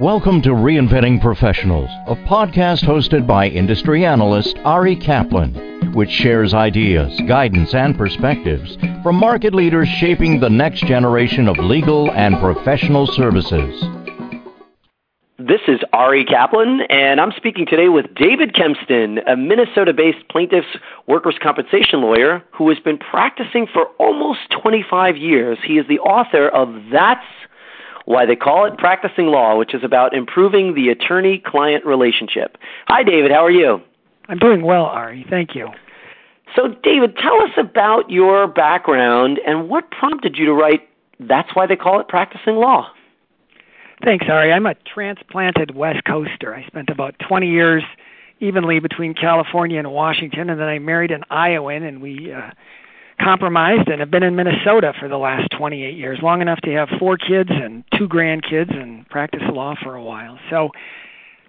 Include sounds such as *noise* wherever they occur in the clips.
Welcome to Reinventing Professionals, a podcast hosted by industry analyst Ari Kaplan, which shares ideas, guidance, and perspectives from market leaders shaping the next generation of legal and professional services. This is Ari Kaplan, and I'm speaking today with David Kempston, a Minnesota based plaintiff's workers' compensation lawyer who has been practicing for almost 25 years. He is the author of That's why they call it practicing law, which is about improving the attorney client relationship. Hi, David. How are you? I'm doing well, Ari. Thank you. So, David, tell us about your background and what prompted you to write That's Why They Call It Practicing Law. Thanks, Ari. I'm a transplanted West Coaster. I spent about 20 years evenly between California and Washington, and then I married an Iowan, and we uh, compromised and have been in Minnesota for the last 28 years, long enough to have four kids and two grandkids and practice law for a while. So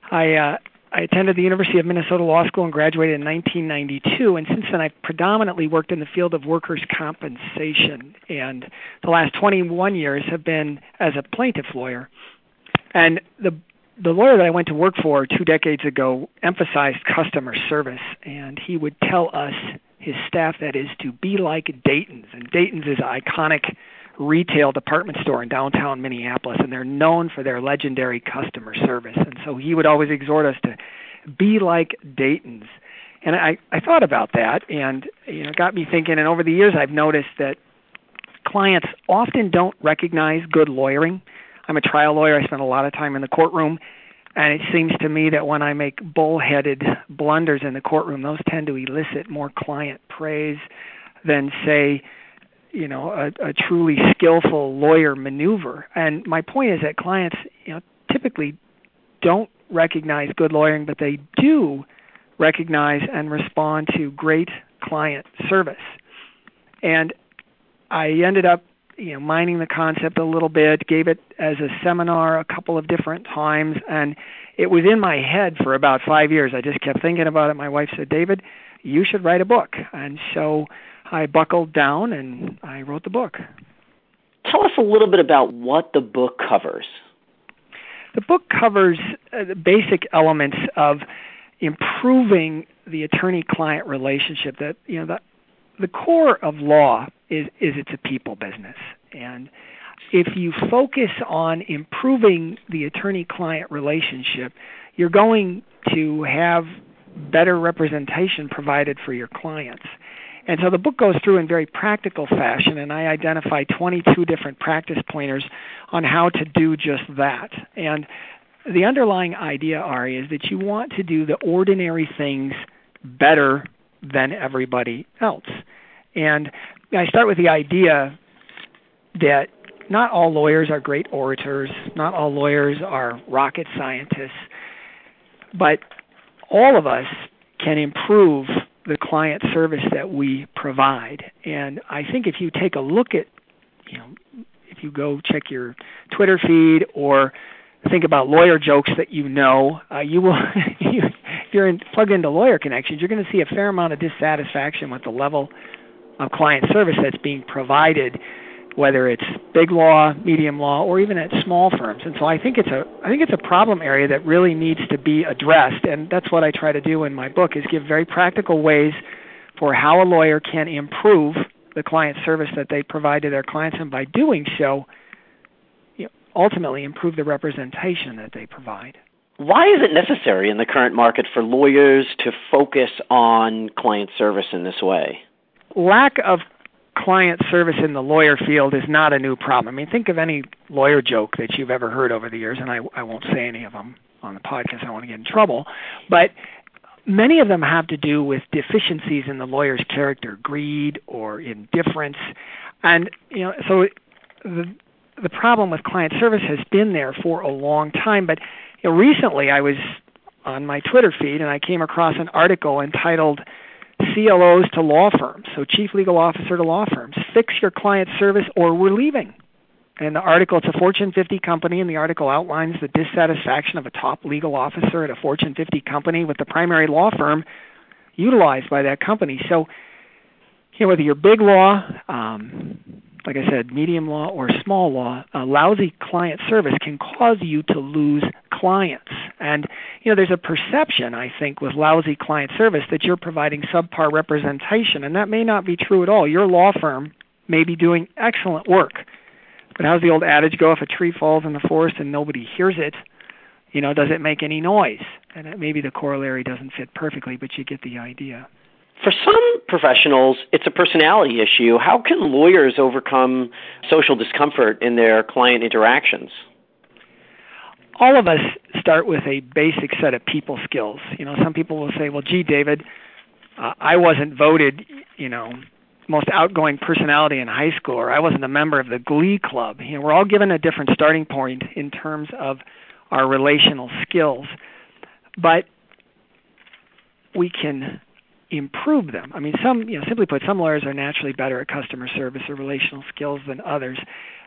I uh, I attended the University of Minnesota Law School and graduated in 1992. And since then, I've predominantly worked in the field of workers' compensation. And the last 21 years have been as a plaintiff lawyer. And the the lawyer that I went to work for two decades ago emphasized customer service, and he would tell us his staff that is to be like Dayton's. And Dayton's is an iconic retail department store in downtown Minneapolis, and they're known for their legendary customer service. And so he would always exhort us to be like Dayton's. And I, I thought about that, and you know, it got me thinking. And over the years, I've noticed that clients often don't recognize good lawyering. I'm a trial lawyer. I spend a lot of time in the courtroom, and it seems to me that when I make bullheaded blunders in the courtroom, those tend to elicit more client praise than, say, you know, a, a truly skillful lawyer maneuver. And my point is that clients, you know, typically don't recognize good lawyering, but they do recognize and respond to great client service. And I ended up you know mining the concept a little bit gave it as a seminar a couple of different times and it was in my head for about 5 years. I just kept thinking about it. My wife said david you should write a book. And so i buckled down and i wrote the book. Tell us a little bit about what the book covers. The book covers uh, the basic elements of improving the attorney client relationship that you know that the core of law is is it's a people business. And if you focus on improving the attorney client relationship you're going to have better representation provided for your clients. And so the book goes through in very practical fashion and i identify 22 different practice pointers on how to do just that. And the underlying idea ari is that you want to do the ordinary things better than everybody else. And I start with the idea that not all lawyers are great orators, not all lawyers are rocket scientists, but all of us can improve the client service that we provide. And I think if you take a look at, you know, if you go check your Twitter feed or think about lawyer jokes that you know, uh, you will. *laughs* if you're in, plugged into Lawyer Connections, you're going to see a fair amount of dissatisfaction with the level of client service that's being provided whether it's big law, medium law, or even at small firms. And so I think it's a I think it's a problem area that really needs to be addressed, and that's what I try to do in my book is give very practical ways for how a lawyer can improve the client service that they provide to their clients, and by doing so, you know, ultimately improve the representation that they provide. Why is it necessary in the current market for lawyers to focus on client service in this way? Lack of client service in the lawyer field is not a new problem. I mean, think of any lawyer joke that you've ever heard over the years, and I, I won't say any of them on the podcast. I don't want to get in trouble. But many of them have to do with deficiencies in the lawyer's character, greed or indifference. And, you know, so the, the problem with client service has been there for a long time. But you know, recently I was on my Twitter feed and I came across an article entitled – CLOs to law firms, so chief legal officer to law firms. Fix your client service or we're leaving. And the article, it's a Fortune 50 company, and the article outlines the dissatisfaction of a top legal officer at a Fortune 50 company with the primary law firm utilized by that company. So, you know, whether you're big law, um, like I said, medium law or small law, a lousy client service can cause you to lose clients. And you know, there's a perception I think with lousy client service that you're providing subpar representation, and that may not be true at all. Your law firm may be doing excellent work. But how's the old adage go? If a tree falls in the forest and nobody hears it, you know, does it make any noise? And maybe the corollary doesn't fit perfectly, but you get the idea. For some professionals, it's a personality issue. How can lawyers overcome social discomfort in their client interactions? All of us start with a basic set of people skills. You know, some people will say, "Well, gee, David, uh, I wasn't voted, you know, most outgoing personality in high school, or I wasn't a member of the Glee Club." You know, we're all given a different starting point in terms of our relational skills, but we can improve them. I mean, some, you know, simply put, some lawyers are naturally better at customer service or relational skills than others,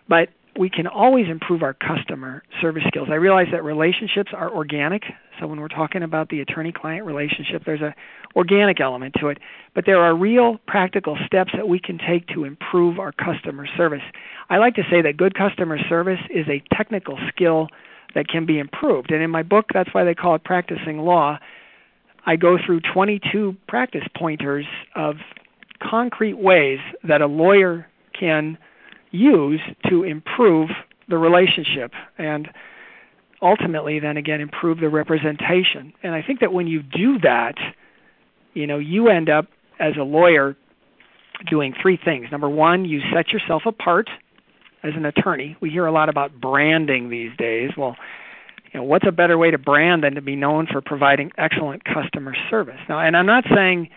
but we can always improve our customer service skills. I realize that relationships are organic, so when we're talking about the attorney-client relationship, there's a organic element to it, but there are real practical steps that we can take to improve our customer service. I like to say that good customer service is a technical skill that can be improved. And in my book, that's why they call it practicing law I go through 22 practice pointers of concrete ways that a lawyer can use to improve the relationship and ultimately then again improve the representation. And I think that when you do that, you know, you end up as a lawyer doing three things. Number 1, you set yourself apart as an attorney. We hear a lot about branding these days. Well, you know, what's a better way to brand than to be known for providing excellent customer service? Now, and I'm not saying,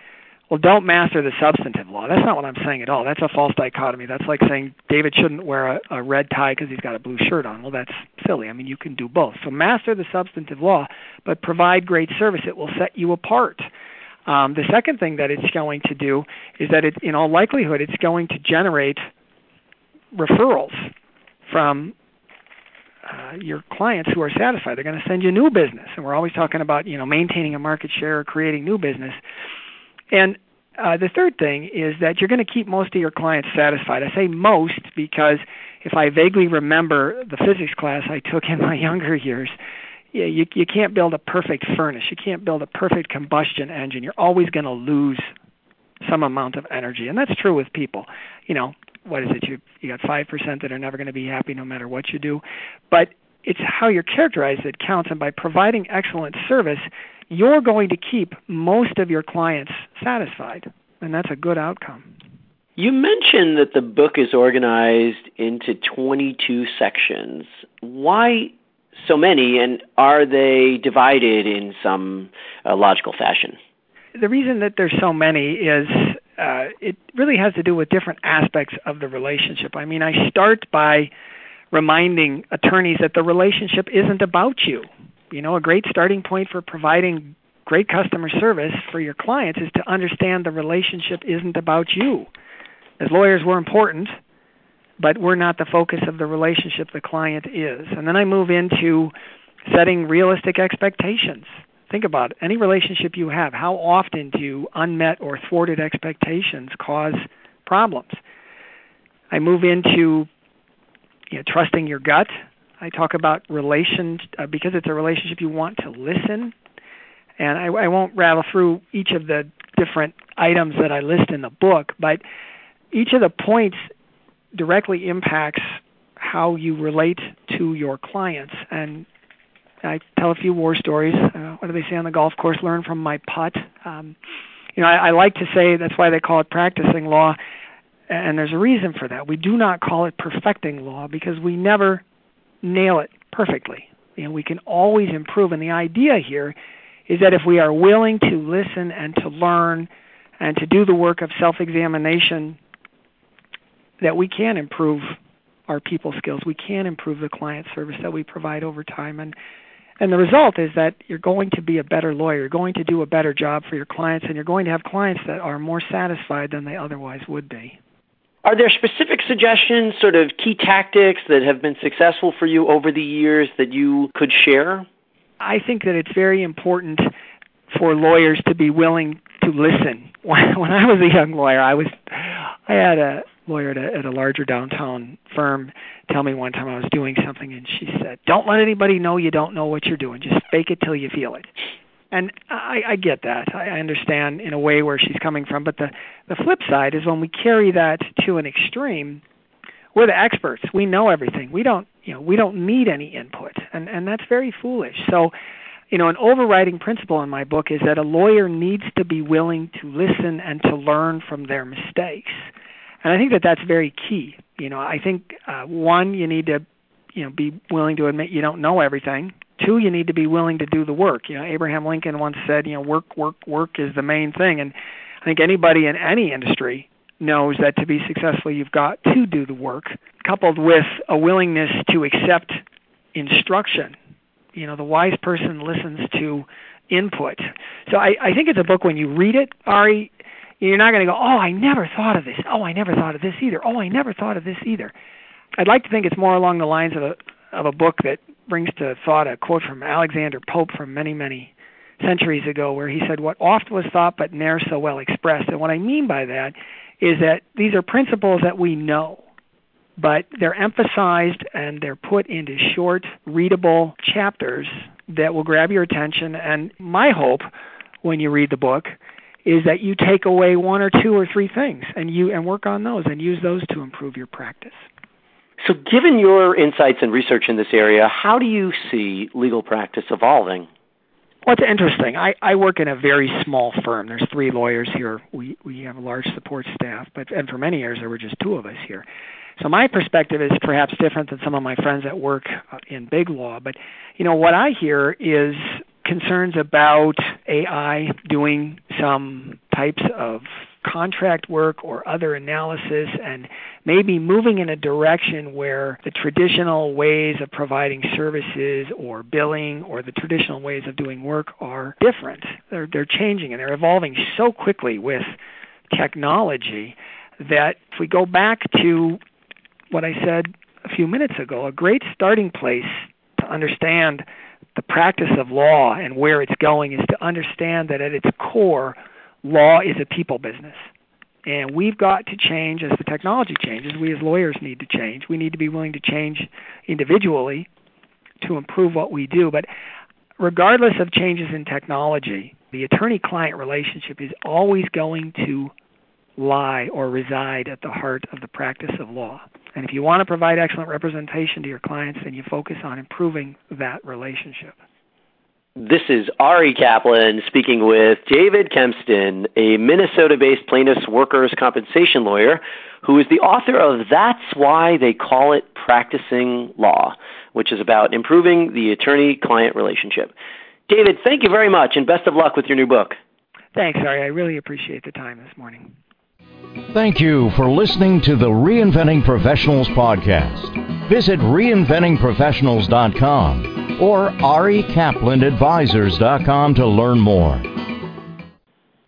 well, don't master the substantive law. That's not what I'm saying at all. That's a false dichotomy. That's like saying David shouldn't wear a, a red tie because he's got a blue shirt on. Well, that's silly. I mean, you can do both. So master the substantive law, but provide great service. It will set you apart. Um, the second thing that it's going to do is that it, in all likelihood, it's going to generate referrals from uh, your clients who are satisfied. They're going to send you new business, and we're always talking about you know maintaining a market share or creating new business. And uh, the third thing is that you're going to keep most of your clients satisfied. I say most because if I vaguely remember the physics class I took in my *laughs* younger years, you, you, you can't build a perfect furnace. You can't build a perfect combustion engine. You're always going to lose some amount of energy, and that's true with people. You know, what is it you you got five percent that are never going to be happy no matter what you do but it's how you're characterized that counts and by providing excellent service you're going to keep most of your clients satisfied and that's a good outcome you mentioned that the book is organized into 22 sections why so many and are they divided in some uh, logical fashion the reason that there's so many is uh, it really has to do with different aspects of the relationship. I mean, I start by reminding attorneys that the relationship isn't about you. You know, a great starting point for providing great customer service for your clients is to understand the relationship isn't about you. As lawyers, we're important, but we're not the focus of the relationship the client is. And then I move into setting realistic expectations think about it. any relationship you have. How often do unmet or thwarted expectations cause problems? I move into you know, trusting your gut. I talk about relations uh, because it's a relationship you want to listen, and I, I won't rattle through each of the different items that I list in the book, but each of the points directly impacts how you relate to your clients and I tell a few war stories. Uh, what do they say on the golf course? Learn from my putt. Um, you know, I, I like to say that's why they call it practicing law, and there's a reason for that. We do not call it perfecting law because we never nail it perfectly. You know, we can always improve, and the idea here is that if we are willing to listen and to learn and to do the work of self-examination, that we can improve our people skills. We can improve the client service that we provide over time, and and the result is that you're going to be a better lawyer, you're going to do a better job for your clients, and you're going to have clients that are more satisfied than they otherwise would be. Are there specific suggestions, sort of key tactics that have been successful for you over the years that you could share? I think that it's very important for lawyers to be willing to listen. *laughs* When, I was a young lawyer, I was I had a lawyer at a, at a larger downtown firm tell me one time I was doing something, and she said, "Don't let anybody know you don't know what you're doing. Just fake it till you feel it." And I, I get that. I understand in a way where she's coming from, but the the flip side is when we carry that to an extreme, we're the experts. We know everything. We don't, you know, we don't need any input, and and that's very foolish. So, you know, an overriding principle in my book is that a lawyer needs to be willing to listen and to learn from their mistakes, and I think that that's very key. You know, I think uh, one, you need to, you know, be willing to admit you don't know everything. Two, you need to be willing to do the work. You know, Abraham Lincoln once said, you know, work, work, work is the main thing, and I think anybody in any industry knows that to be successful, you've got to do the work, coupled with a willingness to accept instruction. You know, the wise person listens to input. So I, I think it's a book when you read it, Ari, you're not going to go, oh, I never thought of this. Oh, I never thought of this either. Oh, I never thought of this either. I'd like to think it's more along the lines of a of a book that brings to thought a quote from Alexander Pope from many many centuries ago, where he said, "What oft was thought, but ne'er so well expressed." And what I mean by that is that these are principles that we know, but they're emphasized and they're put into short, readable chapters that will grab your attention. And my hope when you read the book is that you take away one or two or three things and you and work on those and use those to improve your practice. So, given your insights and research in this area, how do you see legal practice evolving? Well, it's interesting. I, I work in a very small firm. There's three lawyers here. We we have a large support staff, but and for many years there were just two of us here. So my perspective is perhaps different than some of my friends that work uh, in big law. But you know what I hear is concerns about AI doing some types of contract work or other analysis and maybe moving in a direction where the traditional ways of providing services or billing or the traditional ways of doing work are different. They're they're changing and they're evolving so quickly with technology that if we go back to what I said a few minutes ago, a great starting place to understand the practice of law and where it's going is to understand that at its core law is a people business. And we've got to change as the technology changes. We as lawyers need to change. We need to be willing to change individually to improve what we do. But regardless of changes in technology, the attorney client relationship is always going to lie or reside at the heart of the practice of law. And if you want to provide excellent representation to your clients, then you focus on improving that relationship. This is Ari Kaplan speaking with David Kempston, a Minnesota based plaintiffs' workers' compensation lawyer who is the author of That's Why They Call It Practicing Law, which is about improving the attorney client relationship. David, thank you very much and best of luck with your new book. Thanks, Ari. I really appreciate the time this morning. Thank you for listening to the Reinventing Professionals podcast. Visit reinventingprofessionals.com or arikaplanadvisors.com to learn more.